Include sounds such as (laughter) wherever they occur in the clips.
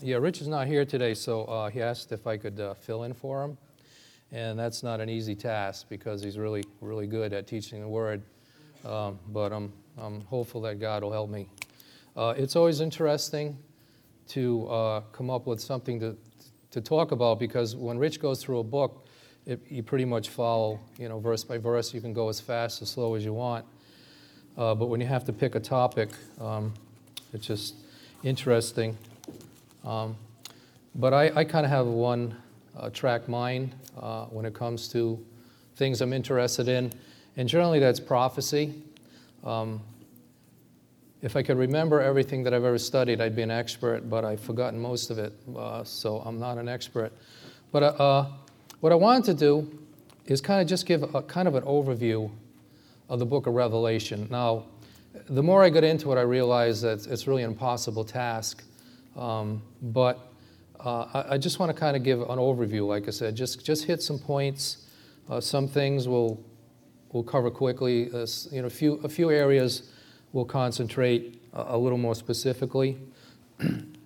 Yeah, Rich is not here today, so uh, he asked if I could uh, fill in for him. And that's not an easy task because he's really, really good at teaching the Word. Um, but I'm, I'm hopeful that God will help me. Uh, it's always interesting to uh, come up with something to, to talk about because when Rich goes through a book, it, you pretty much follow, you know, verse by verse. You can go as fast or slow as you want. Uh, but when you have to pick a topic, um, it's just interesting. Um, but I, I kind of have one uh, track mind uh, when it comes to things I'm interested in, and generally that's prophecy. Um, if I could remember everything that I've ever studied, I'd be an expert, but I've forgotten most of it, uh, so I'm not an expert. But uh, uh, what I wanted to do is kind of just give a kind of an overview of the book of Revelation. Now, the more I got into it, I realized that it's really an impossible task. Um, but uh, I, I, just want to kind of give an overview, like I said, just, just hit some points. Uh, some things we'll, we'll cover quickly. Uh, you know, a few, a few areas we'll concentrate a, a little more specifically.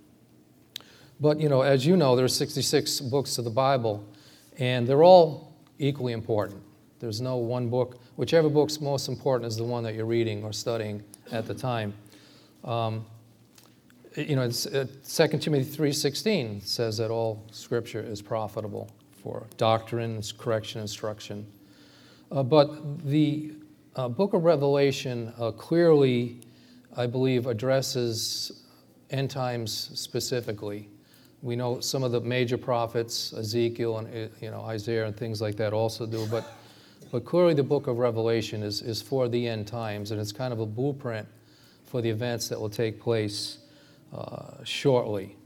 (clears throat) but, you know, as you know, there are 66 books of the Bible, and they're all equally important. There's no one book. Whichever book's most important is the one that you're reading or studying at the time. Um, you know, it's, uh, 2 Timothy 3.16 says that all Scripture is profitable for doctrine, correction, instruction. Uh, but the uh, book of Revelation uh, clearly, I believe, addresses end times specifically. We know some of the major prophets, Ezekiel and uh, you know, Isaiah and things like that also do, but but clearly, the book of Revelation is, is for the end times, and it's kind of a blueprint for the events that will take place uh, shortly.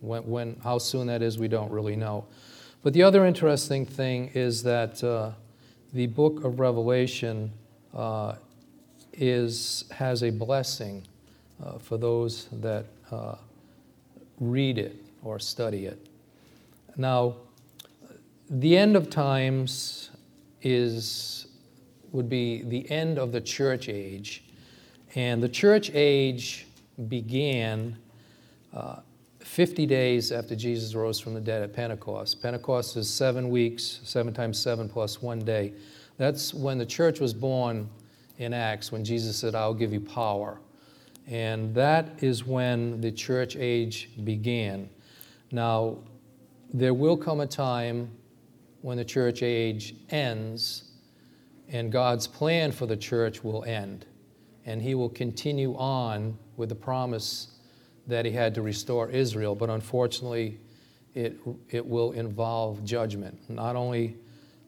When, when, how soon that is, we don't really know. But the other interesting thing is that uh, the book of Revelation uh, is, has a blessing uh, for those that uh, read it or study it. Now, the end of times is, would be the end of the church age. And the church age began uh, 50 days after Jesus rose from the dead at Pentecost. Pentecost is seven weeks, seven times seven plus one day. That's when the church was born in Acts, when Jesus said, I'll give you power. And that is when the church age began. Now, there will come a time when the church age ends and God's plan for the church will end. And he will continue on with the promise that he had to restore Israel. But unfortunately, it, it will involve judgment, not only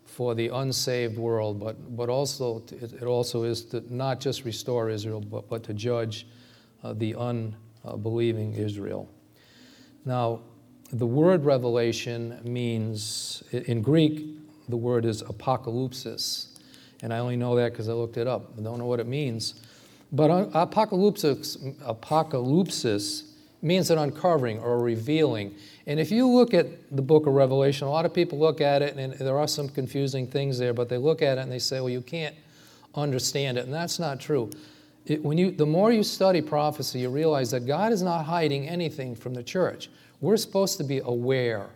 for the unsaved world, but, but also it also is to not just restore Israel, but, but to judge uh, the unbelieving Israel. Now, the word revelation means, in Greek, the word is apocalypsis. And I only know that because I looked it up. I don't know what it means. But apocalypsis, apocalypsis means an uncovering or a revealing. And if you look at the book of Revelation, a lot of people look at it and there are some confusing things there, but they look at it and they say, well, you can't understand it. And that's not true. It, when you, the more you study prophecy, you realize that God is not hiding anything from the church. We're supposed to be aware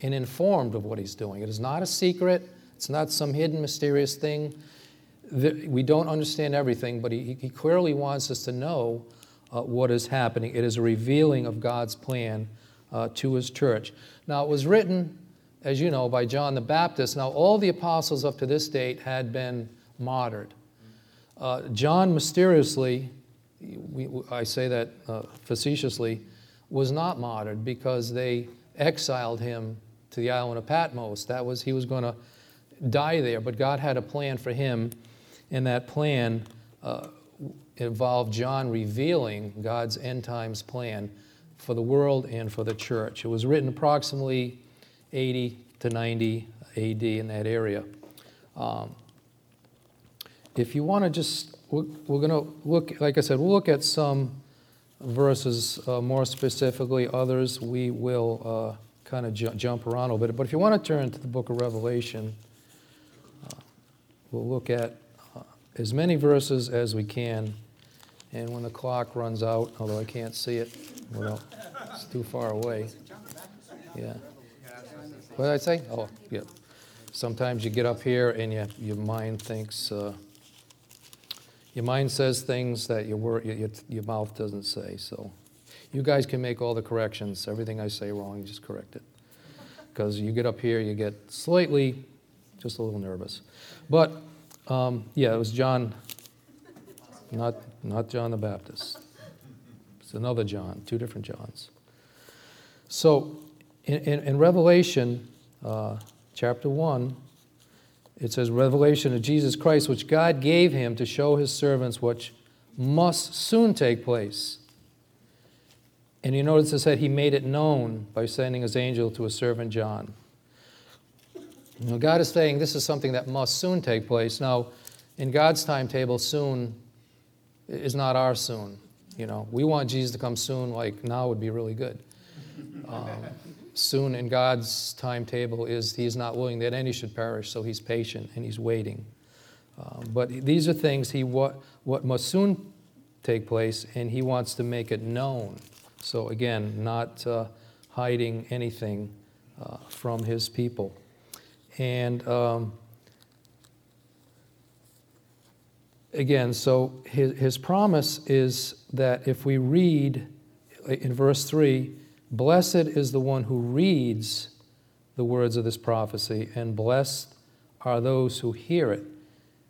and informed of what he's doing. It is not a secret, it's not some hidden, mysterious thing. We don't understand everything, but he, he clearly wants us to know uh, what is happening. It is a revealing of God's plan uh, to his church. Now, it was written, as you know, by John the Baptist. Now, all the apostles up to this date had been martyred. Uh, John mysteriously, we, I say that uh, facetiously, was not martyred because they exiled him to the island of Patmos. That was, he was going to die there, but God had a plan for him, and that plan uh, involved John revealing God's end times plan for the world and for the church. It was written approximately 80 to 90 AD in that area. Um, if you want to just, we're, we're going to look, like I said, we'll look at some verses uh, more specifically. Others we will uh, kind of ju- jump around a little bit. But if you want to turn to the book of Revelation, uh, we'll look at uh, as many verses as we can. And when the clock runs out, although I can't see it, well, It's too far away. Yeah. What did I say? Oh, yeah. Sometimes you get up here and you, your mind thinks, uh, your mind says things that your, your, your mouth doesn't say. So you guys can make all the corrections. Everything I say wrong, you just correct it. Because you get up here, you get slightly, just a little nervous. But um, yeah, it was John, not, not John the Baptist. It's another John, two different Johns. So in, in, in Revelation uh, chapter 1, it says, Revelation of Jesus Christ, which God gave him to show his servants which must soon take place. And you notice it said he made it known by sending his angel to a servant John. Know, God is saying this is something that must soon take place. Now, in God's timetable, soon is not our soon. You know, we want Jesus to come soon, like now would be really good. Um, soon in God's timetable is He's not willing that any should perish, so He's patient and He's waiting. Um, but these are things He what, what must soon take place, and He wants to make it known. So again, not uh, hiding anything uh, from His people. And um, again, so his, his promise is that if we read in verse 3, blessed is the one who reads the words of this prophecy, and blessed are those who hear it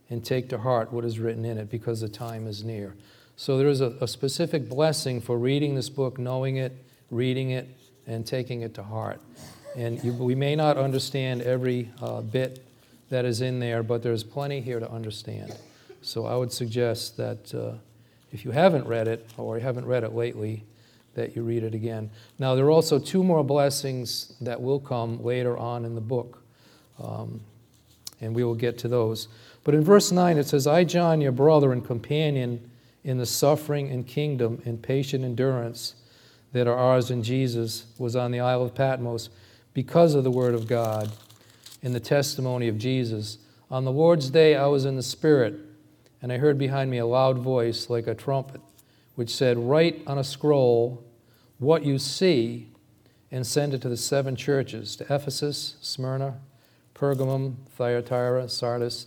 and take to heart what is written in it, because the time is near. So there is a, a specific blessing for reading this book, knowing it, reading it, and taking it to heart. And you, we may not understand every uh, bit that is in there, but there's plenty here to understand. So I would suggest that uh, if you haven't read it or you haven't read it lately, that you read it again. Now, there are also two more blessings that will come later on in the book, um, and we will get to those. But in verse 9, it says, I, John, your brother and companion in the suffering and kingdom and patient endurance that are ours in Jesus, was on the Isle of Patmos because of the word of God and the testimony of Jesus. On the Lord's day, I was in the Spirit, and I heard behind me a loud voice like a trumpet, which said, Write on a scroll what you see and send it to the seven churches to Ephesus, Smyrna, Pergamum, Thyatira, Sardis,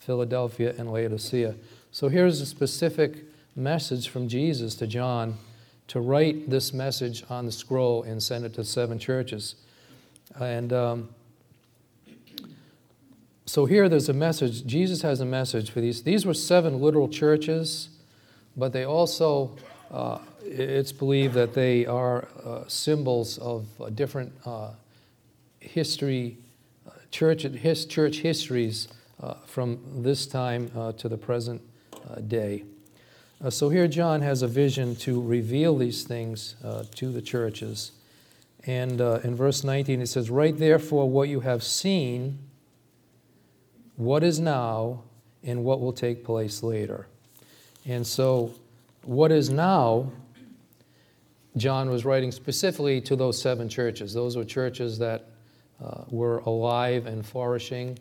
Philadelphia, and Laodicea. So here's a specific message from Jesus to John to write this message on the scroll and send it to seven churches. And um, so here there's a message. Jesus has a message for these. These were seven literal churches, but they also, uh, it's believed that they are uh, symbols of different uh, history, uh, church, his, church histories uh, from this time to the present day. so here John has a vision to reveal these things to the churches. And in verse 19, it says, Write therefore what you have seen, what is now, and what will take place later. And so, what is now, John was writing specifically to those seven churches. Those were churches that uh, were alive and flourishing,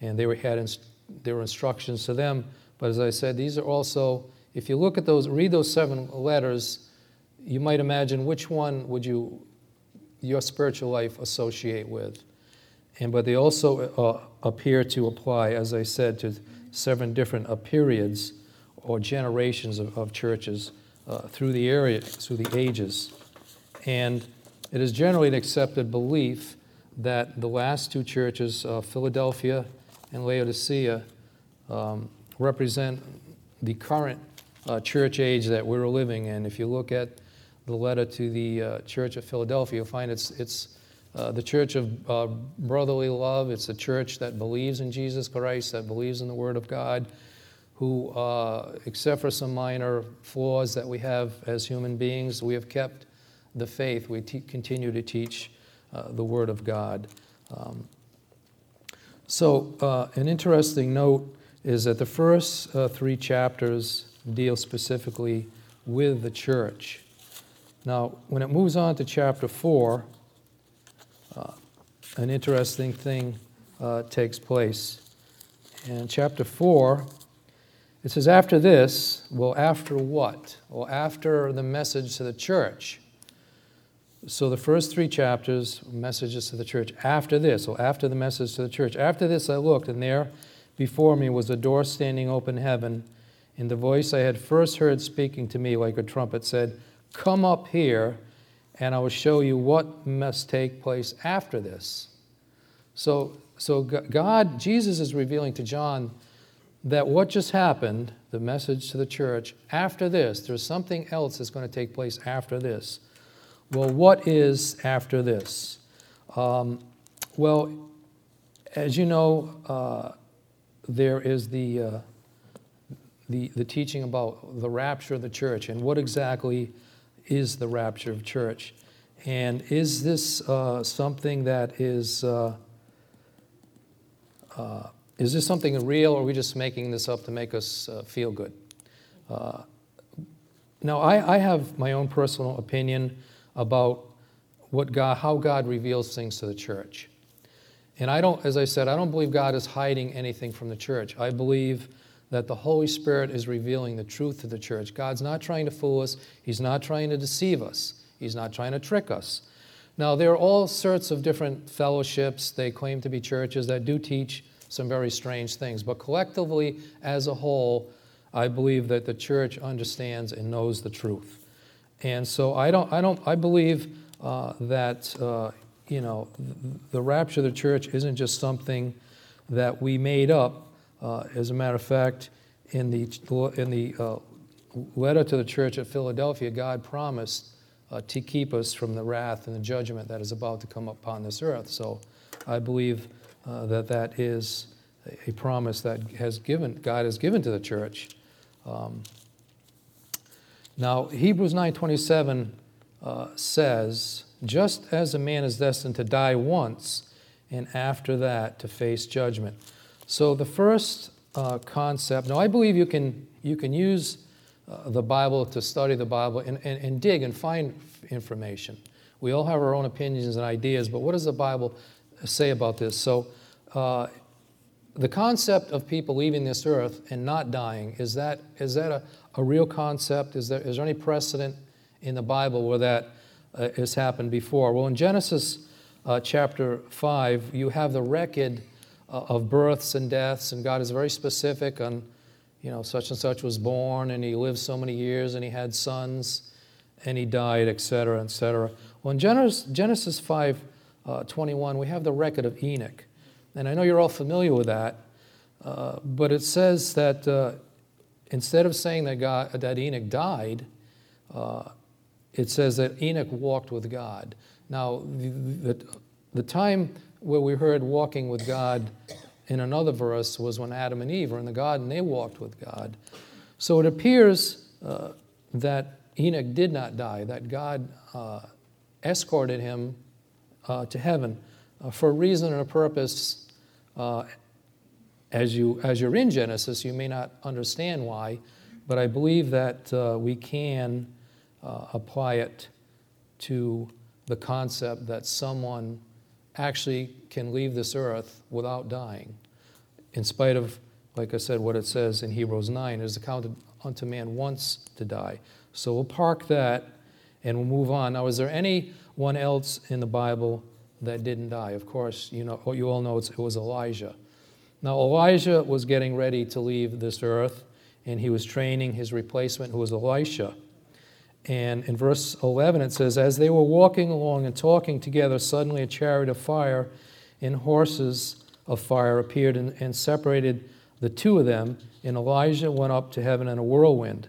and they were, had inst- there were instructions to them. But as I said, these are also, if you look at those, read those seven letters, you might imagine which one would you your spiritual life associate with. And, but they also uh, appear to apply, as I said, to seven different uh, periods or generations of, of churches uh, through the area, through the ages. And it is generally an accepted belief that the last two churches, uh, Philadelphia and Laodicea, um, represent the current uh, church age that we're living in. If you look at the letter to the uh, Church of Philadelphia, you'll find it's, it's uh, the church of uh, brotherly love. It's a church that believes in Jesus Christ, that believes in the Word of God, who, uh, except for some minor flaws that we have as human beings, we have kept the faith. We continue to teach uh, the Word of God. Um, so, uh, an interesting note is that the first three chapters deal specifically with the church. Now, when it moves on to chapter 4, uh, an interesting thing uh, takes place. In chapter 4, it says, After this, well, after what? Well, after the message to the church. So the first three chapters, messages to the church. After this, so after the message to the church, after this I looked, and there before me was a door standing open heaven. And the voice I had first heard speaking to me like a trumpet said, Come up here, and I will show you what must take place after this. So, so God, Jesus is revealing to John that what just happened, the message to the church, after this, there's something else that's going to take place after this. Well, what is after this? Um, well, as you know, uh, there is the, uh, the, the teaching about the rapture of the church and what exactly is the rapture of church. And is this uh, something that is, uh, uh, is this something real or are we just making this up to make us uh, feel good? now, I, I have my own personal opinion about what God, how God reveals things to the church. And I don't, as I said, I don't believe God is hiding anything from the church. I believe that the Holy Spirit is revealing the truth to the church. God's not trying to fool us, He's not trying to deceive us, He's not trying to trick us. Now, there are all sorts of different fellowships, they claim to be churches that do teach some very strange things. But collectively, as a whole, I believe that the church understands and knows the truth. And so I don't, I don't, I believe uh, that uh, you know, the rapture of the church isn't just something that we made up. Uh, as a matter of fact, in the, in the uh, letter to the church at Philadelphia, God promised uh, to keep us from the wrath and the judgment that is about to come upon this earth. So I believe that that is a promise that has given, God has given to the church. Um, now, Hebrews 9.27 uh, says, just as a man is destined to die once, and after that to face judgment. So the first uh, concept, now I believe you can, you can use uh, the Bible to study the Bible and, and, and dig and find information. We all have our own opinions and ideas, but what does the Bible say about this? So uh, the concept of people leaving this earth and not dying, is that, is that a, a real concept? Is there, is there any precedent in the Bible where that uh, has happened before. Well, in Genesis uh, chapter 5, you have the record of births and deaths, and God is very specific on, you know, such and such was born, and he lived so many years, and he had sons, and he died, etc., etc. Well, in Genesis, Genesis 5 uh, 21, we have the record of Enoch. And I know you're all familiar with that, uh, but it says that uh, instead of saying that, God, that Enoch died, it says that Enoch walked with God. Now, the, the, the, time where we heard walking with God in another verse was when Adam and Eve were in the garden, they walked with God. So it appears uh, that Enoch did not die, that God uh, escorted him uh, to heaven uh, for a reason and a purpose. Uh, as, you, as you're in Genesis, you may not understand why, but I believe that uh, we can apply it to the concept that someone actually can leave this earth without dying, in spite of, like I said, what it says in Hebrews 9 it is accounted unto man once to die. So we'll park that and we'll move on. Now, is there anyone else in the Bible that didn't die? Of course, you know you all know it was Elijah. Now, Elijah was getting ready to leave this earth, and he was training his replacement, who was Elisha. And in verse 11, it says, As they were walking along and talking together, suddenly a chariot of fire and horses of fire appeared and, and separated the two of them. And Elijah went up to heaven in a whirlwind.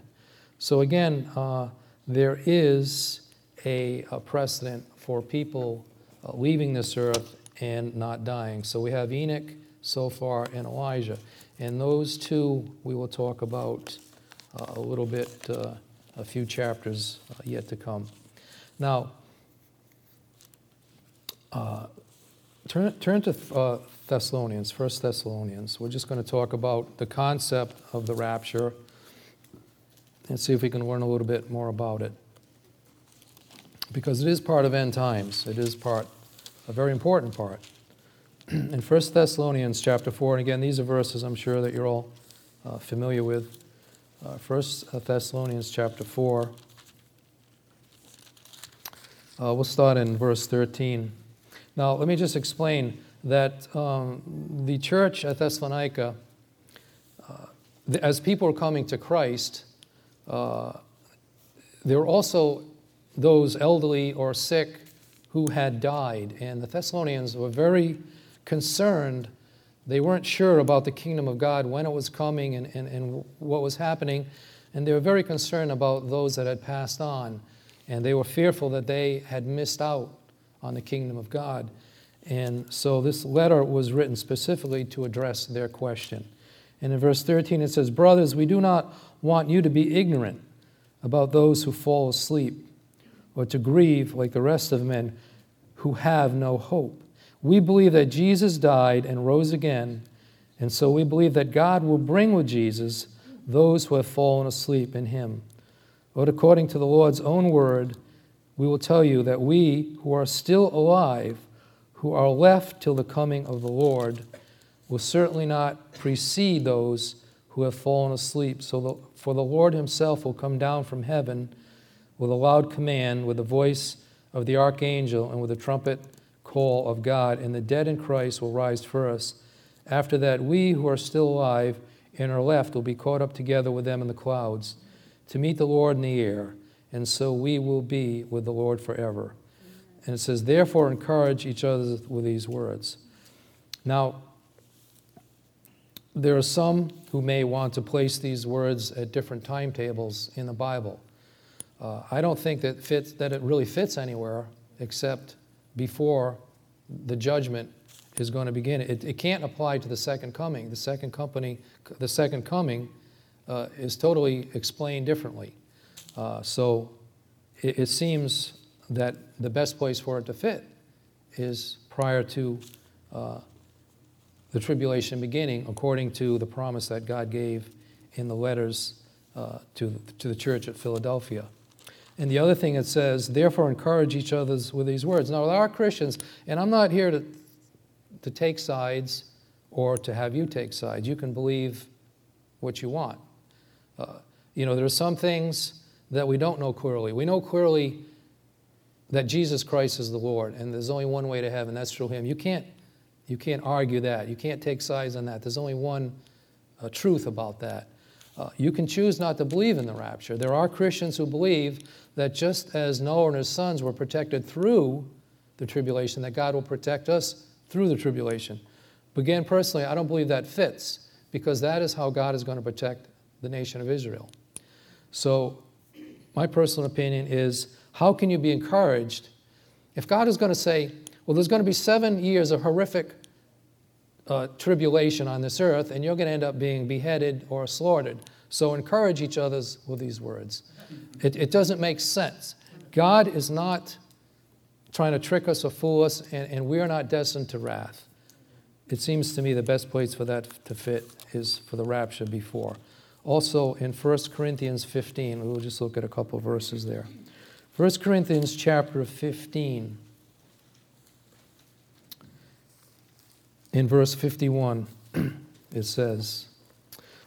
So again, uh, there is a, a, precedent for people uh, leaving this earth and not dying. So we have Enoch so far and Elijah. And those two we will talk about uh, a little bit uh, a few chapters uh, yet to come. Now, uh, turn, turn to uh, Thessalonians, First Thessalonians. We're just going to talk about the concept of the rapture and see if we can learn a little bit more about it. Because it is part of end times. It is part, a very important part. (clears throat) In 1 Thessalonians chapter 4, and again, these are verses I'm sure that you're all uh, familiar with. Uh, First uh, Thessalonians chapter 4. Uh, we'll start in verse 13. Now, let me just explain that um, the church at Thessalonica, uh, as people were coming to Christ, uh, there were also those elderly or sick who had died. And the Thessalonians were very concerned. They weren't sure about the kingdom of God, when it was coming, and, and, and what was happening. And they were very concerned about those that had passed on. And they were fearful that they had missed out on the kingdom of God. And so this letter was written specifically to address their question. And in verse 13 it says, Brothers, we do not want you to be ignorant about those who fall asleep, or to grieve like the rest of men who have no hope. We believe that Jesus died and rose again, and so we believe that God will bring with Jesus those who have fallen asleep in him. But according to the Lord's own word, we will tell you that we who are still alive, who are left till the coming of the Lord, will certainly not precede those who have fallen asleep. So the, for the Lord himself will come down from heaven with a loud command, with the voice of the archangel, and with the trumpet call of God, and the dead in Christ will rise first. After that, we who are still alive and are left will be caught up together with them in the clouds to meet the Lord in the air, and so we will be with the Lord forever. And it says, Therefore, encourage each other with these words. Now, there are some who may want to place these words at different timetables in the Bible. Uh, I don't think that, fits, that it really fits anywhere except before the judgment is going to begin. It, it can't apply to the second coming. The second company, the second coming uh, is totally explained differently. Uh, so it, it seems that the best place for it to fit is prior to uh, the tribulation beginning, according to the promise that God gave in the letters uh, to, to the church at Philadelphia. And the other thing it says, therefore encourage each other with these words. Now, there are Christians, and I'm not here to, to take sides or to have you take sides. You can believe what you want. Uh, you know, there are some things that we don't know clearly. We know clearly that Jesus Christ is the Lord, and there's only one way to heaven, that's through Him. You can't you can't argue that. You can't take sides on that. There's only one uh, truth about that. Uh, you can choose not to believe in the rapture. There are Christians who believe that just as Noah and his sons were protected through the tribulation, that God will protect us through the tribulation. But again, personally, I don't believe that fits because that is how God is going to protect the nation of Israel. So, my personal opinion is how can you be encouraged if God is going to say, well, there's going to be seven years of horrific uh, tribulation on this earth, and you're going to end up being beheaded or slaughtered. So encourage each other with these words. It, it doesn't make sense. God is not trying to trick us or fool us, and, and we are not destined to wrath. It seems to me the best place for that to fit is for the rapture before. Also in 1 Corinthians 15, we'll just look at a couple verses there. 1 Corinthians chapter 15. In verse 51, it says,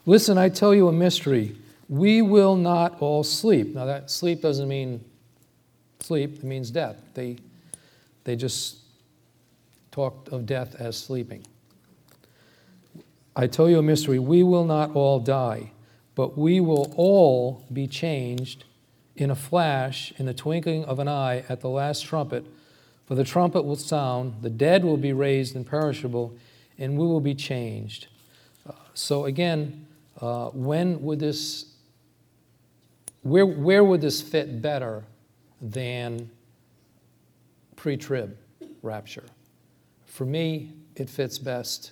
Listen, I tell you a mystery. We will not all sleep. Now, that sleep doesn't mean sleep, it means death. They, they just talked of death as sleeping. I tell you a mystery. We will not all die, but we will all be changed in a flash, in the twinkling of an eye, at the last trumpet. For the trumpet will sound, the dead will be raised imperishable, and we will be changed. Uh, so again, uh, when would this, where, where would this fit better than pre trib rapture? For me, it fits best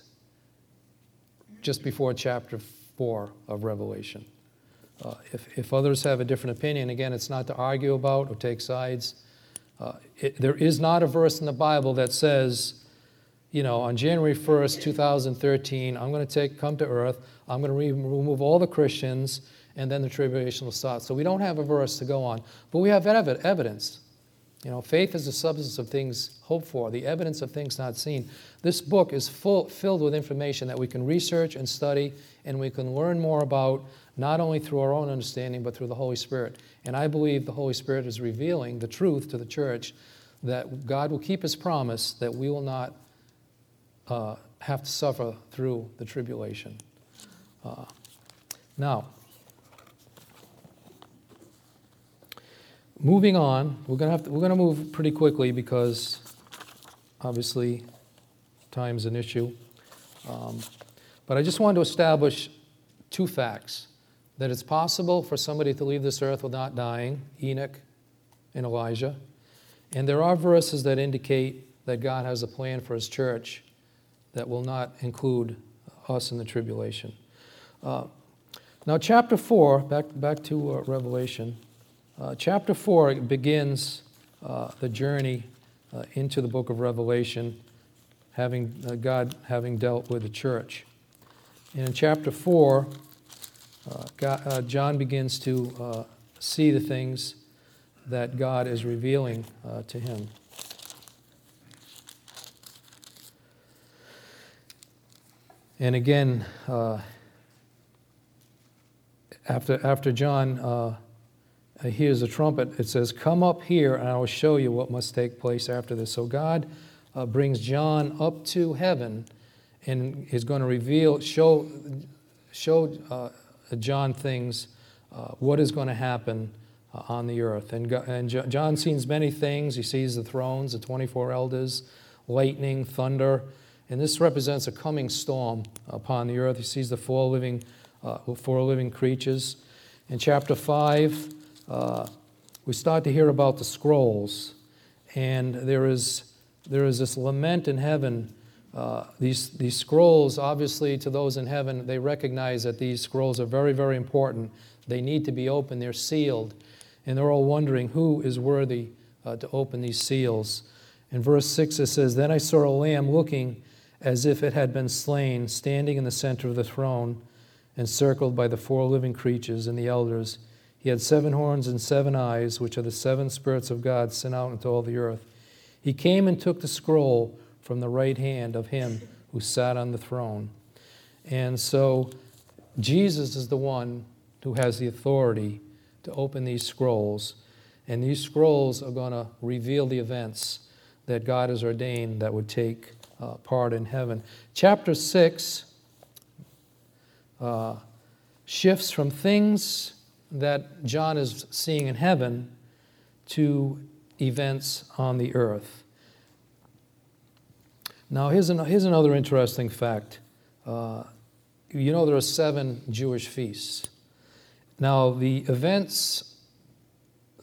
just before chapter 4 of Revelation. Uh, if, if others have a different opinion, again, it's not to argue about or take sides. Uh, it, there is not a verse in the Bible that says, you know, on January 1st, 2013, I'm going to take, come to earth, I'm going to re- remove all the Christians, and then the tribulation will start. So we don't have a verse to go on, but we have ev- evidence. You know, faith is the substance of things hoped for, the evidence of things not seen. This book is full, filled with information that we can research and study, and we can learn more about not only through our own understanding, but through the Holy Spirit. And I believe the Holy Spirit is revealing the truth to the church that God will keep his promise that we will not uh, have to suffer through the tribulation. Uh, now, moving on, we're going to have to, we're to move pretty quickly because obviously time's an issue. Um, but I just wanted to establish two facts that it's possible for somebody to leave this earth without dying, Enoch and Elijah. And there are verses that indicate that God has a plan for his church that will not include us in the tribulation. Uh, now, chapter 4, back, back to uh, Revelation. Uh, chapter 4 begins uh, the journey uh, into the book of Revelation, having uh, God having dealt with the church. And in chapter 4, uh, God, John begins to see the things that God is revealing to him. And again, after, after John uh, hears a trumpet, it says, Come up here, and I will show you what must take place after this. So God uh, brings John up to heaven and is going to reveal, show, show uh, John things, uh, what is going to happen uh, on the earth. And, and John sees many things. He sees the thrones, the 24 elders, lightning, thunder. And this represents a coming storm upon the earth. He sees the four living, uh, four living creatures. In chapter 5, uh, we start to hear about the scrolls, and there is, there is this lament in heaven. Uh, these, these scrolls, obviously, to those in heaven, they recognize that these scrolls are very, very important. They need to be opened, they're sealed, and they're all wondering who is worthy uh, to open these seals. In verse 6, it says, Then I saw a lamb looking as if it had been slain, standing in the center of the throne, encircled by the four living creatures and the elders. He had seven horns and seven eyes, which are the seven spirits of God sent out into all the earth. He came and took the scroll from the right hand of him who sat on the throne. And so Jesus is the one who has the authority to open these scrolls. And these scrolls are going to reveal the events that God has ordained that would take uh, part in heaven. Chapter 6 uh, shifts from things that John is seeing in heaven to events on the earth. Now, here's, an, here's another interesting fact. Uh, you know, there are seven Jewish feasts. Now, the events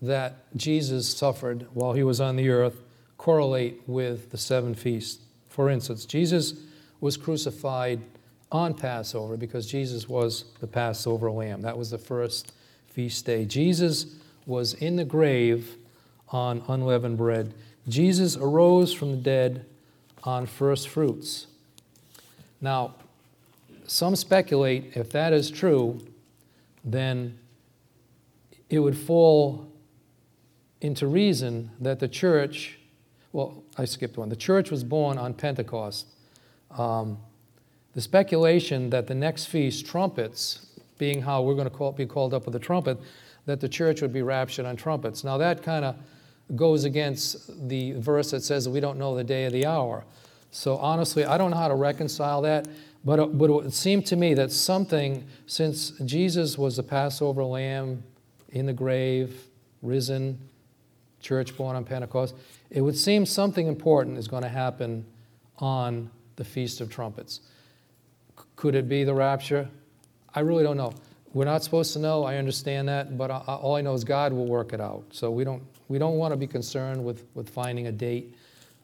that Jesus suffered while he was on the earth correlate with the seven feasts. For instance, Jesus was crucified on Passover because Jesus was the Passover lamb. That was the first feast day. Jesus was in the grave on unleavened bread. Jesus arose from the dead on first fruits. Now, some speculate if that is true, then it would fall into reason that the church, well, I skipped one. The church was born on Pentecost. Um, the speculation that the next feast, trumpets, being how we're going to call, be called up with a trumpet, that the church would be raptured on trumpets. Now, that kind of goes against the verse that says we don't know the day or the hour. So, honestly, I don't know how to reconcile that, but, it, but it would seem to me that something, since Jesus was the Passover lamb in the grave, risen, church born on Pentecost, it would seem something important is going to happen on the Feast of Trumpets. Could it be the rapture? I really don't know. We're not supposed to know. I understand that, but I, all I know is God will work it out. So we don't we don't want to be concerned with with finding a date.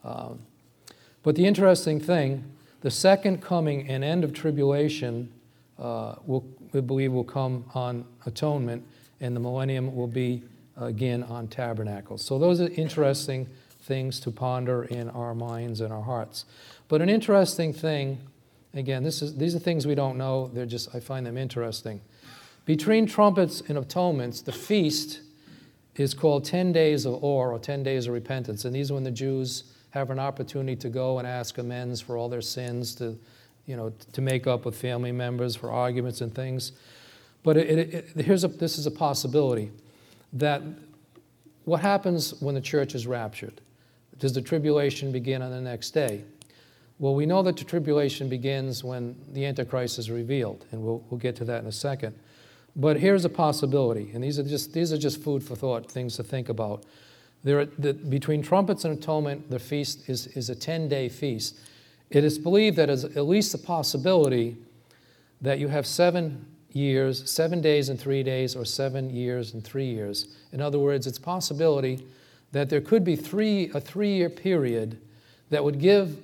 Um, but the interesting thing, the second coming and end of tribulation, uh, will we believe will come on atonement, and the millennium will be again on tabernacles. So those are interesting things to ponder in our minds and our hearts. But an interesting thing Again, this is, these are things we don't know. They're just, I find them interesting. Between trumpets and atonements, the feast is called 10 days of Awe, or 10 days of repentance. And these are when the Jews have an opportunity to go and ask amends for all their sins, to, you know, to make up with family members for arguments and things. But it, it, it, here's a, this is a possibility that what happens when the church is raptured? Does the tribulation begin on the next day? Well, we know that the tribulation begins when the Antichrist is revealed, and we'll, we'll get to that in a second. But here's a possibility, and these are just, these are just food for thought, things to think about. There are, the, between trumpets and atonement, the feast is, is a 10 day feast. It is believed that there's at least a possibility that you have seven years, seven days and three days, or seven years and three years. In other words, it's possibility that there could be three, a three year period that would give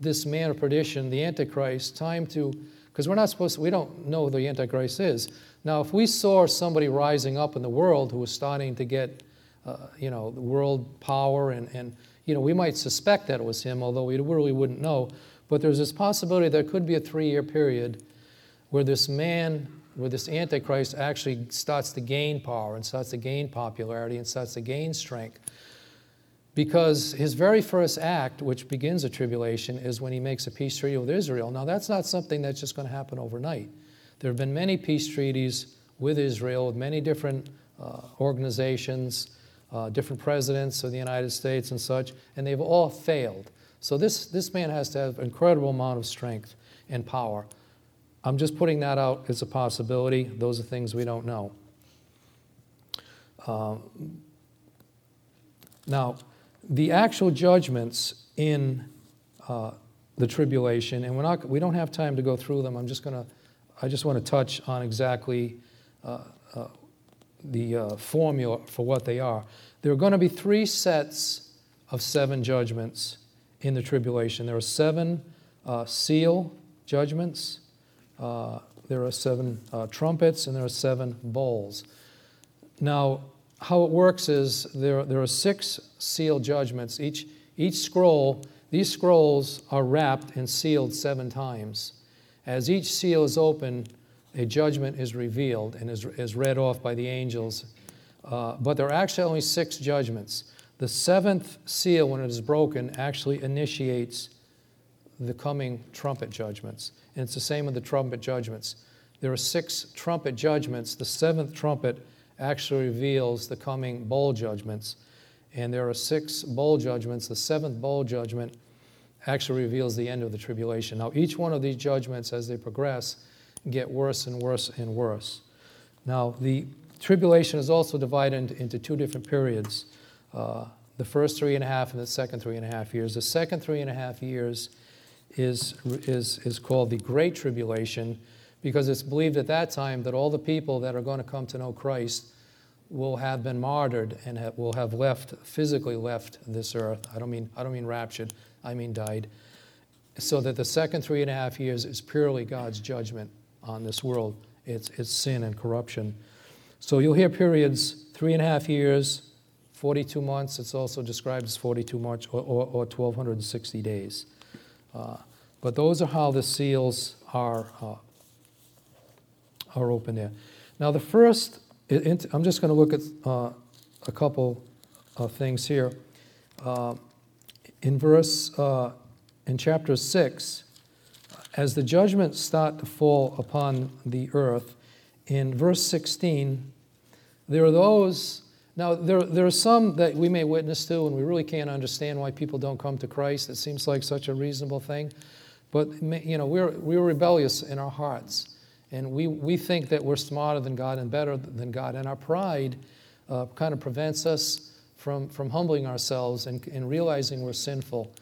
this man of perdition, the Antichrist, time to, because we're not supposed to, we don't know who the Antichrist is. Now, if we saw somebody rising up in the world who was starting to get, uh, you know, world power, and, and, you know, we might suspect that it was him, although we really wouldn't know. But there's this possibility there could be a three year period where this man, where this Antichrist actually starts to gain power and starts to gain popularity and starts to gain strength. Because his very first act, which begins a tribulation, is when he makes a peace treaty with Israel. Now, that's not something that's just going to happen overnight. There have been many peace treaties with Israel, with many different uh, organizations, uh, different presidents of the United States and such, and they've all failed. So this, this man has to have an incredible amount of strength and power. I'm just putting that out as a possibility. Those are things we don't know. Uh, now, the actual judgments in uh, the tribulation, and we're not, we don't have time to go through them. I'm just going to I just want to touch on exactly uh, uh, the uh, formula for what they are. There are going to be three sets of seven judgments in the tribulation. There are seven uh, seal judgments, uh, there are seven trumpets, and there are seven bowls. Now, how it works is there, there are six seal judgments. Each, each scroll, these scrolls are wrapped and sealed seven times. As each seal is opened, a judgment is revealed and is, is read off by the angels. Uh, but there are actually only six judgments. The seventh seal, when it is broken, actually initiates the coming trumpet judgments. And it's the same with the trumpet judgments. There are six trumpet judgments. The seventh trumpet actually reveals the coming bowl judgments. And there are six bowl judgments. The seventh bowl judgment actually reveals the end of the tribulation. Now, each one of these judgments, as they progress, get worse and worse and worse. Now, the tribulation is also divided into two different periods uh, the first three and a half and the second three and a half years. The second three and a half years is, is, is called the Great Tribulation because it's believed at that time that all the people that are going to come to know Christ will have been martyred and have, will have left, physically left this earth. I don't mean, I don't mean raptured. I mean died, so that the second three and a half years is purely God's judgment on this world. It's, it's sin and corruption. So you'll hear periods three and a half years, 42 months. It's also described as 42 months or, or, or 1,260 days. Uh, but those are how the seals are, uh, are open there. Now, the first, I'm just going to look at uh, a couple of things here. Uh, in verse, uh, in chapter 6, as the judgments start to fall upon the earth, in verse 16, there are those, now there, there are some that we may witness to, and we really can't understand why people don't come to Christ. It seems like such a reasonable thing. But, you know, we're, we're rebellious in our hearts. And we, we think that we're smarter than God and better than God. And our pride uh, kind of prevents us from, from humbling ourselves and, and realizing we're sinful.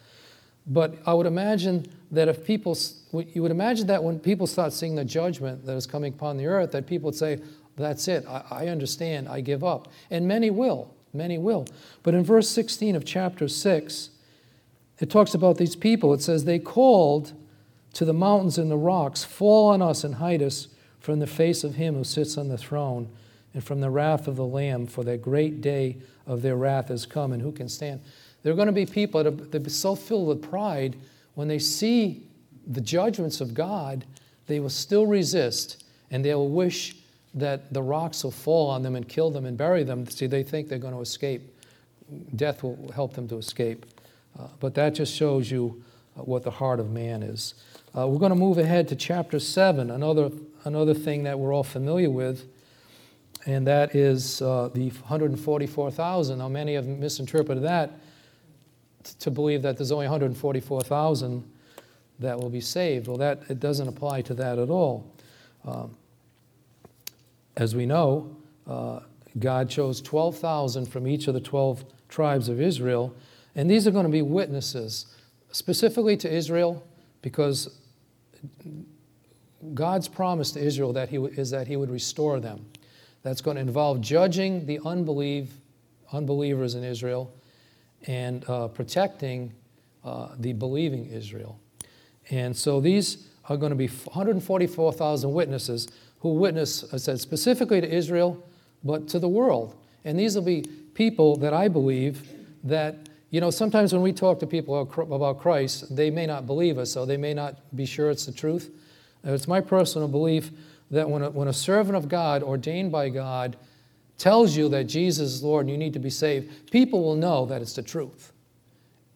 But I would imagine that if people, you would imagine that when people start seeing the judgment that is coming upon the earth, that people would say, That's it, I, I understand, I give up. And many will, many will. But in verse 16 of chapter 6, it talks about these people. It says, They called to the mountains and the rocks, Fall on us and hide us from the face of him who sits on the throne and from the wrath of the Lamb, for that great day of their wrath has come, and who can stand? There are going to be people that are so filled with pride, when they see the judgments of God, they will still resist, and they will wish that the rocks will fall on them and kill them and bury them. See, they think they're going to escape. Death will help them to escape. Uh, but that just shows you uh, what the heart of man is. Uh, we're going to move ahead to chapter 7, another, another thing that we're all familiar with, and that is uh, the 144,000. Now, many have misinterpreted that to believe that there's only 144,000 that will be saved. Well, that it doesn't apply to that at all. Um, as we know, uh, God chose 12,000 from each of the 12 tribes of Israel, and these are going to be witnesses, specifically to Israel, because God's promise to Israel that he, is that He would restore them. That's going to involve judging the unbelieve, unbelievers in Israel and uh, protecting uh, the believing Israel. And so these are going to be 144,000 witnesses who witness, I said, specifically to Israel, but to the world. And these will be people that I believe that, you know, sometimes when we talk to people about Christ, they may not believe us, so they may not be sure it's the truth. It's my personal belief that when a, when a servant of God, ordained by God, tells you that Jesus is Lord and you need to be saved, people will know that it's the truth.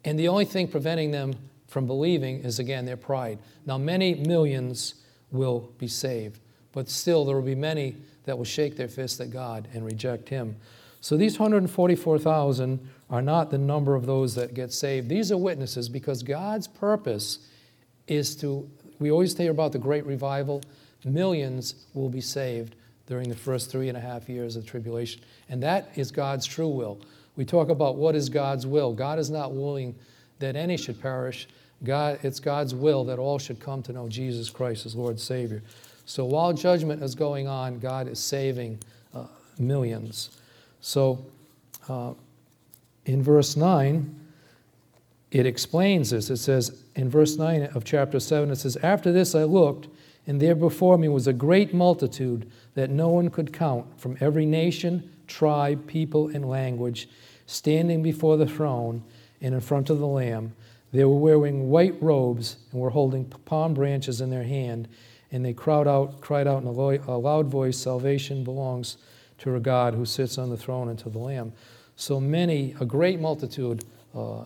And the only thing preventing them from believing is, again, their pride. Now, many millions will be saved, but still there will be many that will shake their fist at God and reject Him. So these 144,000 are not the number of those that get saved. These are witnesses because God's purpose is to, we always hear about the great revival, millions will be saved during the first three and a half years of tribulation. And that is God's true will. We talk about what is God's will. God is not willing that any should perish. God, it's God's will that all should come to know Jesus Christ as Lord Savior. So while judgment is going on, God is saving uh, millions. So uh, in verse 9, it explains this. It says, in verse 9 of chapter 7, it says, After this I looked, and there before me was a great multitude that no one could count from every nation, tribe, people, and language, standing before the throne and in front of the Lamb. They were wearing white robes and were holding palm branches in their hand, and they cried out, cried out in a loud voice, Salvation belongs to our God who sits on the throne and to the Lamb. So many, a great multitude, uh,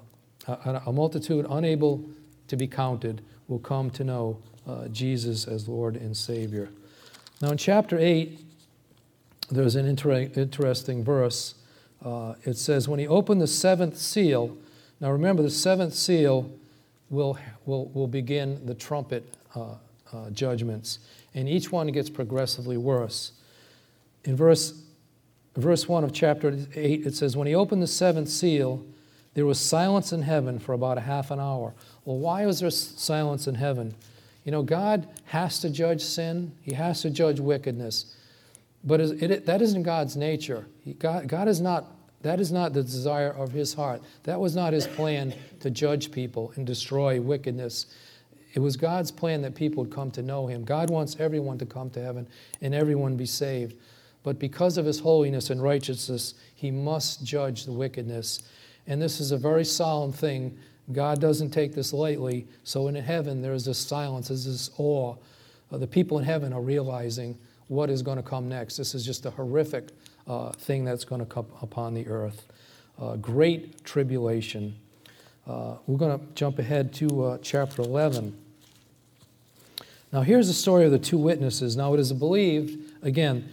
a, a, multitude unable to be counted, will come to know uh, Jesus as Lord and Savior. Now, in chapter 8, there's an inter- interesting verse. Uh, it says, When he opened the seventh seal, now remember, the seventh seal will, will, will begin the trumpet uh, uh, judgments, and each one gets progressively worse. In verse, verse 1 of chapter 8, it says, When he opened the seventh seal, there was silence in heaven for about a half an hour. Well, why was there silence in heaven? You know, God has to judge sin, He has to judge wickedness. But it, it, that isn't God's nature. He, God, God is not, that is not the desire of His heart. That was not His plan to judge people and destroy wickedness. It was God's plan that people would come to know Him. God wants everyone to come to heaven and everyone be saved. But because of His holiness and righteousness, He must judge the wickedness. And this is a very solemn thing God doesn't take this lightly. So in heaven, there is this silence, there's this awe. Uh, the people in heaven are realizing what is going to come next. This is just a horrific uh, thing that's going to come upon the earth. Uh, great tribulation. Uh, we're going to jump ahead to uh, chapter 11. Now, here's the story of the two witnesses. Now, it is believed, again,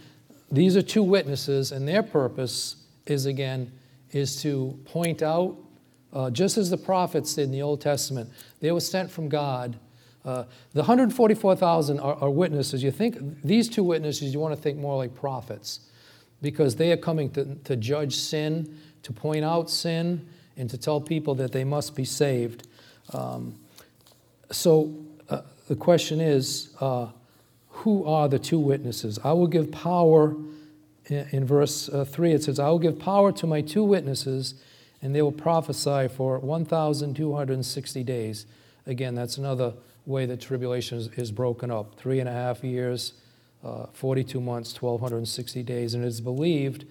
these are two witnesses, and their purpose is, again, is to point out uh, just as the prophets did in the Old Testament. They were sent from God. Uh, the 144,000 are, are, witnesses. You think these two witnesses, you want to think more like prophets because they are coming to, to judge sin, to point out sin, and to tell people that they must be saved. Um, so uh, the question is uh, who are the two witnesses? I will give power, in, verse uh, 3, it says, I will give power to my two witnesses and they will prophesy for 1,260 days. Again, that's another way that tribulation is, is broken up three and a half years, uh, 42 months, 1,260 days. And it is believed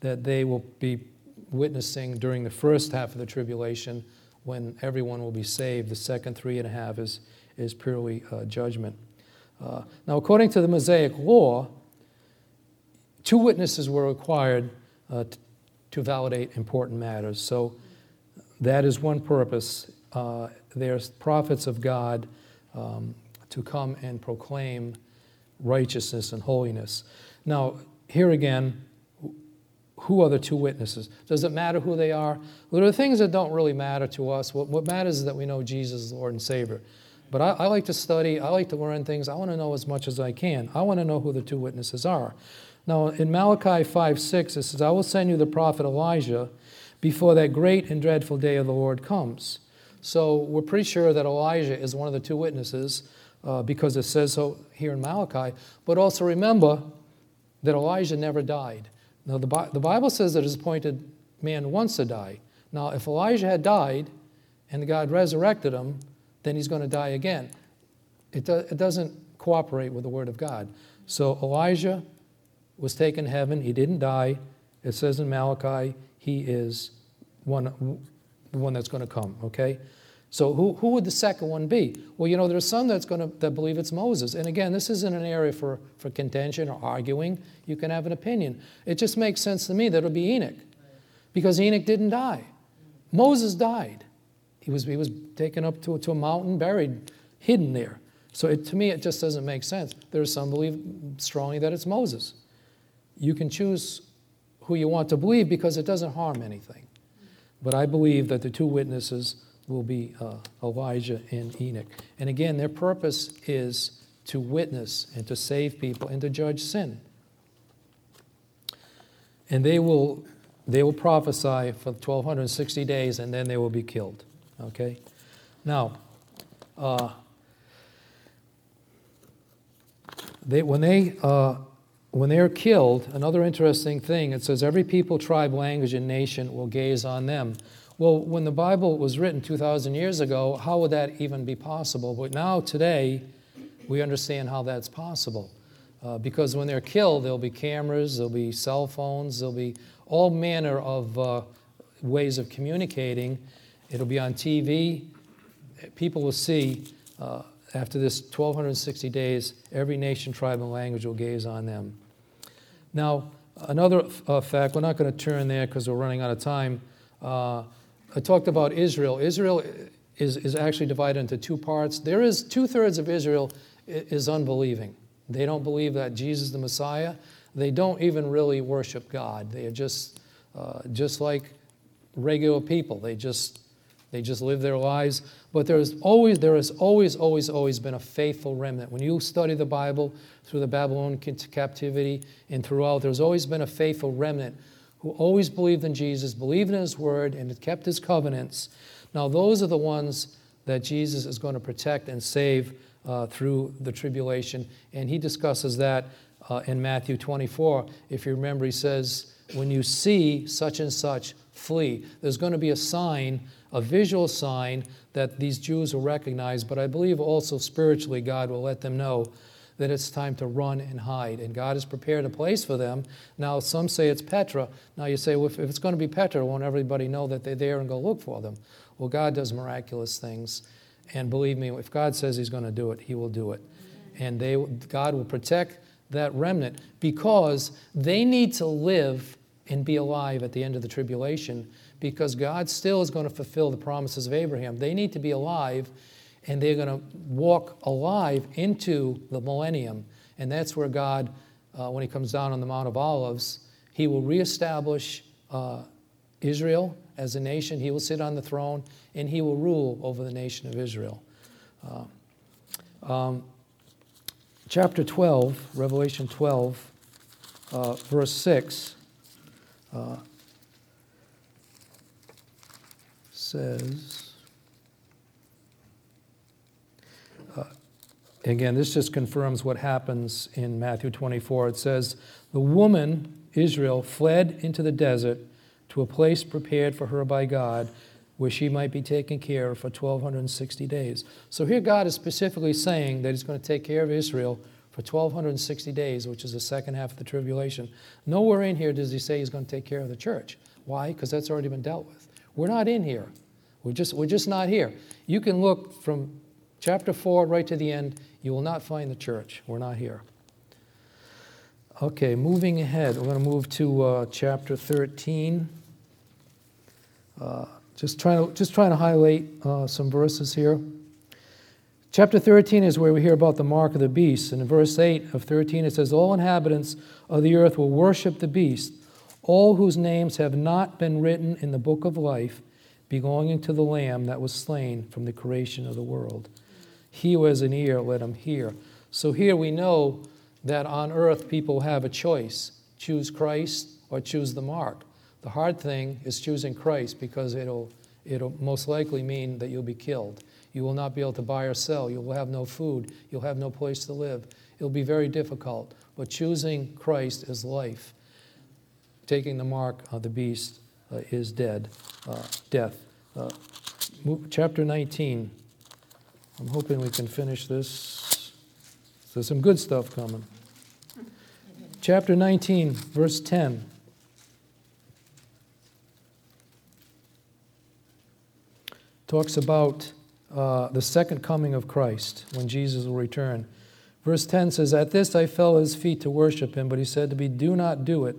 that they will be witnessing during the first half of the tribulation when everyone will be saved. The second three and a half is, is purely uh, judgment. Uh, now, according to the Mosaic law, two witnesses were required uh, to validate important matters. So that is one purpose. Uh, there's prophets of God um, to come and proclaim righteousness and holiness. Now, here again, who are the two witnesses? Does it matter who they are? Well, there are things that don't really matter to us. What, what matters is that we know Jesus is Lord and Savior. But I, I like to study, I like to learn things. I want to know as much as I can. I want to know who the two witnesses are. Now, in Malachi 5 6, it says, I will send you the prophet Elijah before that great and dreadful day of the Lord comes. So we're pretty sure that Elijah is one of the two witnesses uh, because it says so here in Malachi. But also remember that Elijah never died. Now, the, the Bible says that his appointed man wants to die. Now, if Elijah had died and God resurrected him, then he's going to die again. It, do, it doesn't cooperate with the Word of God. So Elijah was taken to heaven. He didn't die. It says in Malachi, he is one, the one that's going to come, okay? So who, who would the second one be? Well, you know, there's some that's going to that believe it's Moses. And again, this isn't an area for, for contention or arguing. You can have an opinion. It just makes sense to me that it'll be Enoch. Because Enoch didn't die. Moses died. He was, he was taken up to, to a mountain, buried, hidden there. So it, to me, it just doesn't make sense. There are some believe strongly that it's Moses. You can choose who you want to believe because it doesn't harm anything. But I believe that the two witnesses will be uh, Elijah and Enoch. And again, their purpose is to witness and to save people and to judge sin. And they will, they will prophesy for 1260 days and then they will be killed. Okay? Now, uh, they, when, they, uh, when they are killed, another interesting thing, it says, every people, tribe, language, and nation will gaze on them. Well, when the Bible was written 2,000 years ago, how would that even be possible? But now, today, we understand how that's possible. Uh, because when they're killed, there'll be cameras, there'll be cell phones, there'll be all manner of uh, ways of communicating. It'll be on TV. People will see uh, after this 1,260 days, every nation, tribe, and language will gaze on them. Now, another uh, fact, we're not going to turn there because we're running out of time. Uh, I talked about Israel. Israel is, is actually divided into two parts. There is two thirds of Israel is unbelieving. They don't believe that Jesus is the Messiah. They don't even really worship God. They are just, uh, just like regular people. They just, they just live their lives. But there's always, there has always, always, always been a faithful remnant. When you study the Bible through the Babylonian captivity and throughout, there's always been a faithful remnant who always believed in Jesus, believed in his word, and kept his covenants. Now, those are the ones that Jesus is going to protect and save uh, through the tribulation. And he discusses that uh, in Matthew 24. If you remember, he says, When you see such and such, flee. There's going to be a sign, a visual sign that these Jews will recognize, but I believe also spiritually God will let them know that it's time to run and hide. And God has prepared a place for them. Now, some say it's Petra. Now, you say, well, if, it's going to be Petra, won't everybody know that they're there and go look for them? Well, God does miraculous things. And believe me, if God says He's going to do it, He will do it. And they, God will protect that remnant because they need to live and be alive at the end of the tribulation because God still is going to fulfill the promises of Abraham. They need to be alive and they're going to walk alive into the millennium. And that's where God, uh, when He comes down on the Mount of Olives, He will reestablish uh, Israel as a nation. He will sit on the throne and He will rule over the nation of Israel. Uh, um, chapter 12, Revelation 12, uh, verse 6. Uh, says, Again, this just confirms what happens in Matthew 24. It says, The woman, Israel, fled into the desert to a place prepared for her by God where she might be taken care of for 1,260 days. So here God is specifically saying that He's going to take care of Israel for 1,260 days, which is the second half of the tribulation. Nowhere in here does He say He's going to take care of the church. Why? Because that's already been dealt with. We're not in here. We're just, we're just not here. You can look from chapter 4 right to the end you will not find the church. We're not here. Okay, moving ahead, we're going to move to uh, chapter 13. Uh, just trying to just trying to highlight uh, some verses here. Chapter 13 is where we hear about the mark of the beast. And in verse 8 of 13, it says, All inhabitants of the earth will worship the beast, all whose names have not been written in the book of life, belonging to the Lamb that was slain from the creation of the world. He who has an ear, let him hear. So here we know that on earth people have a choice choose Christ or choose the mark. The hard thing is choosing Christ because it'll, it'll most likely mean that you'll be killed. You will not be able to buy or sell. You will have no food. You'll have no place to live. It'll be very difficult. But choosing Christ is life. Taking the mark of the beast is dead, uh, death. Uh, chapter 19. I'm hoping we can finish this. There's some good stuff coming. Chapter 19, verse 10. Talks about uh, the second coming of Christ when Jesus will return. Verse 10 says, At this I fell at his feet to worship him, but he said to me, Do not do it.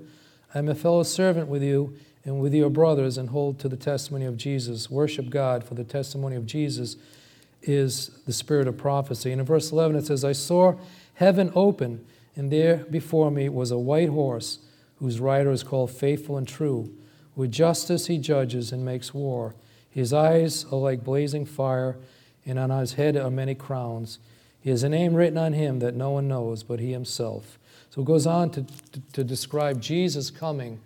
I am a fellow servant with you and with your brothers, and hold to the testimony of Jesus. Worship God, for the testimony of Jesus is the spirit of prophecy. And in verse 11 it says, I saw heaven open, and there before me was a white horse, whose rider is called Faithful and True. With justice he judges and makes war. His eyes are like blazing fire, and on his head are many crowns. He has a name written on him that no one knows but he himself. So it goes on to, to, to describe Jesus coming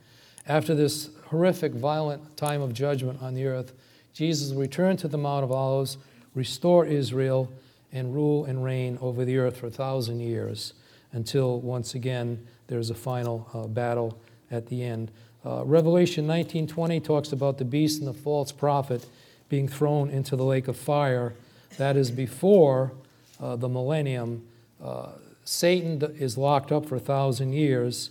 after this horrific, violent time of judgment on the earth. Jesus will return to the Mount of Olives, restore Israel, and rule and reign over the earth for a thousand years until once again there's a final uh, battle at the end. Uh, Revelation 19:20 talks about the beast and the false prophet being thrown into the lake of fire. That is before uh, the millennium. Uh, Satan is locked up for a thousand years,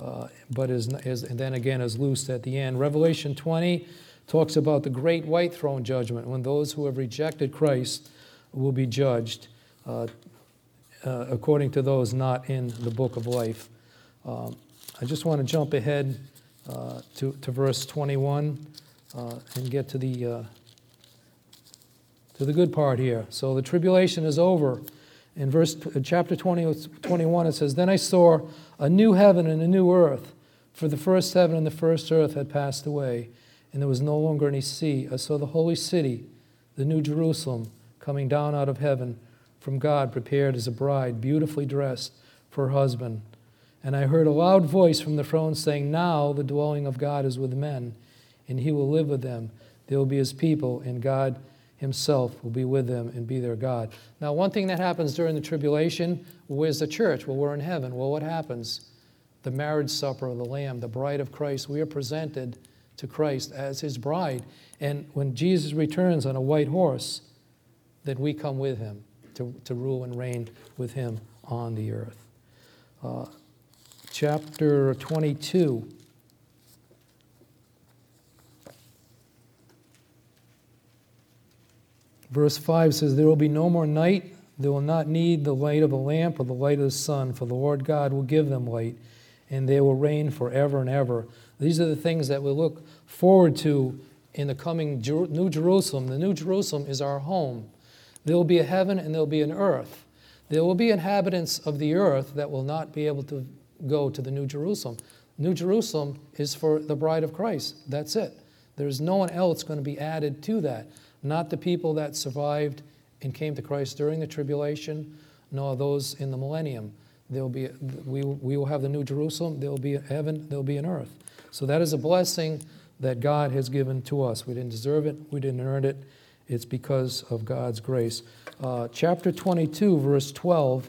uh, but is, is, and then again is loosed at the end. Revelation 20 talks about the great white throne judgment when those who have rejected Christ will be judged uh, uh, according to those not in the book of life. Um, I just want to jump ahead uh, to, to verse 21 uh, and get to the, uh, to the good part here. So the tribulation is over. In verse chapter 20, 21, it says, Then I saw a new heaven and a new earth, for the first heaven and the first earth had passed away, and there was no longer any sea. Uh, I saw the holy city, the new Jerusalem, coming down out of heaven from God, prepared as a bride, beautifully dressed for her husband. And I heard a loud voice from the throne saying, Now the dwelling of God is with men, and he will live with them. They will be his people, and God himself will be with them and be their God. Now, one thing that happens during the tribulation, where's the church? Well, we're in heaven. Well, what happens? The marriage supper of the Lamb, the bride of Christ. We are presented to Christ as his bride. And when Jesus returns on a white horse, then we come with him to, to rule and reign with him on the earth. Uh, chapter 22. Verse 5 says, There will be no more night. They will not need the light of a lamp or the light of the sun, for the Lord God will give them light, and they will reign forever and ever. These are the things that we look forward to in the coming New Jerusalem. The New Jerusalem is our home. There will be a heaven and there will be an earth. There will be inhabitants of the earth that will not be able to go to the New Jerusalem. New Jerusalem is for the bride of Christ. That's it. There's no one else going to be added to that. Not the people that survived and came to Christ during the tribulation, nor those in the millennium. There'll be, we, we will have the New Jerusalem, there will be heaven, there will be an earth. So that is a blessing that God has given to us. We didn't deserve it, we didn't earn it. It's because of God's grace. Uh, chapter 22, verse 12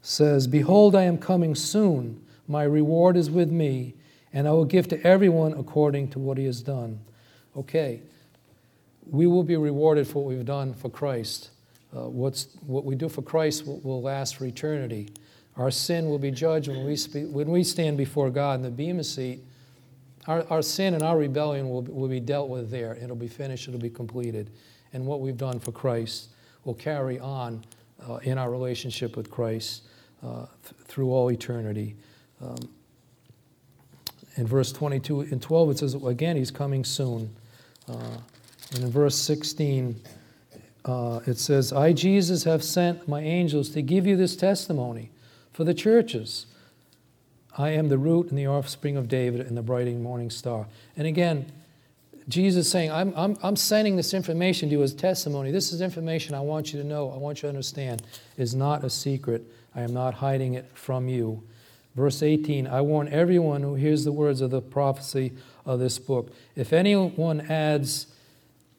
says, Behold, I am coming soon. My reward is with me, and I will give to everyone according to what he has done. Okay, we will be rewarded for what we've done for Christ. Uh, what's, what we do for Christ will, will, last for eternity. Our sin will be judged when we, when we stand before God in the Bema seat. Our, our sin and our rebellion will, will be dealt with there. It'll be finished, it'll be completed. And what we've done for Christ will carry on uh, in our relationship with Christ uh, th- through all eternity. Um, in verse 22 and 12, it says, again, he's coming soon. And in verse 16, uh, it says, I, Jesus, have sent my angels to give you this testimony for the churches. I am the root and the offspring of David and the bright morning star. And again, Jesus saying, I'm, I'm, I'm sending this information to you as testimony. This is information I want you to know, I want you to understand, is not a secret. I am not hiding it from you. Verse 18 I warn everyone who hears the words of the prophecy of this book. If anyone adds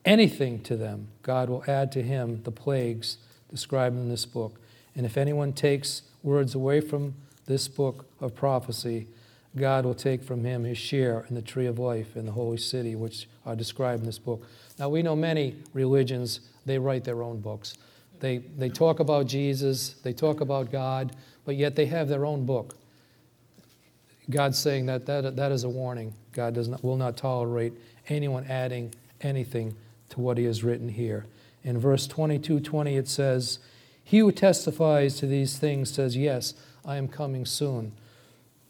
anything to them, God will add to him the plagues described in this book. And if anyone takes words away from this book of prophecy, God will take from him his share in the tree of life in the holy city, which are described in this book. Now, we know many religions, they write their own books. They, they talk about Jesus, they talk about God, but yet they have their own book. God's saying that that, that is a warning. God does not, will not tolerate anyone adding anything to what he has written here. In verse 22 20, it says, He who testifies to these things says, Yes, I am coming soon.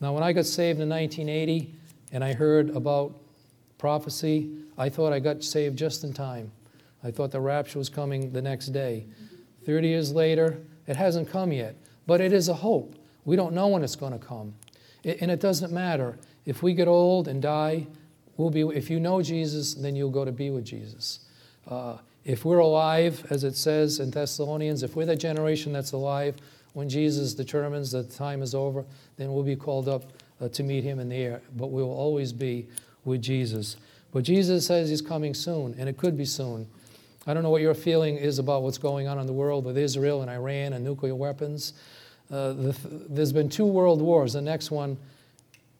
Now, when I got saved in 1980 and I heard about prophecy, I thought I got saved just in time. I thought the rapture was coming the next day. 30 years later, it hasn't come yet, but it is a hope. We don't know when it's going to come. And it doesn't matter. If we get old and die, we'll be, if you know Jesus, then you'll go to be with Jesus. Uh, if we're alive, as it says in Thessalonians, if we're the generation that's alive, when Jesus determines that the time is over, then we'll be called up uh, to meet him in the air. But we will always be with Jesus. But Jesus says he's coming soon, and it could be soon. I don't know what your feeling is about what's going on in the world with Israel and Iran and nuclear weapons. Uh, the, there's been two world wars. The next one,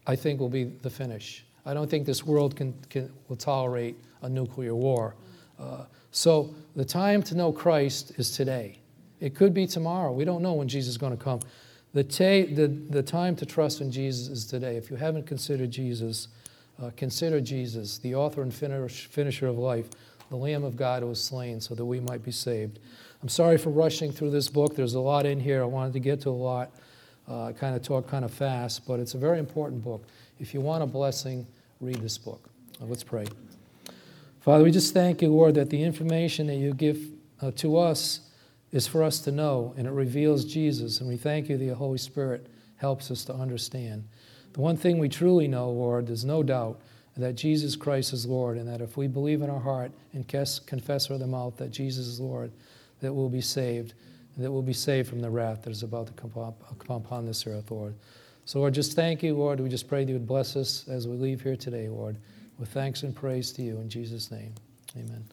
I think, will be the finish. I don't think this world can, can will tolerate a nuclear war. Uh, so the time to know Christ is today. It could be tomorrow. We don't know when Jesus is going to come. The, ta- the, the time to trust in Jesus is today. If you haven't considered Jesus, uh, consider Jesus, the author and finish, finisher of life, the Lamb of God who was slain so that we might be saved. I'm sorry for rushing through this book. There's a lot in here. I wanted to get to a lot. Uh, kind of talk kind of fast, but it's a very important book. If you want a blessing, read this book. Uh, let's pray. Father, we just thank you, Lord, that the information that you give uh, to us is for us to know, and it reveals Jesus. And we thank you that the Holy Spirit helps us to understand. The one thing we truly know, Lord, there's no doubt that Jesus Christ is Lord, and that if we believe in our heart and confess with our mouth that Jesus is Lord, that we'll be saved, and that we'll be saved from the wrath that is about to come upon this earth, Lord. So, Lord, just thank you, Lord. We just pray that you would bless us as we leave here today, Lord, with thanks and praise to you in Jesus' name. Amen.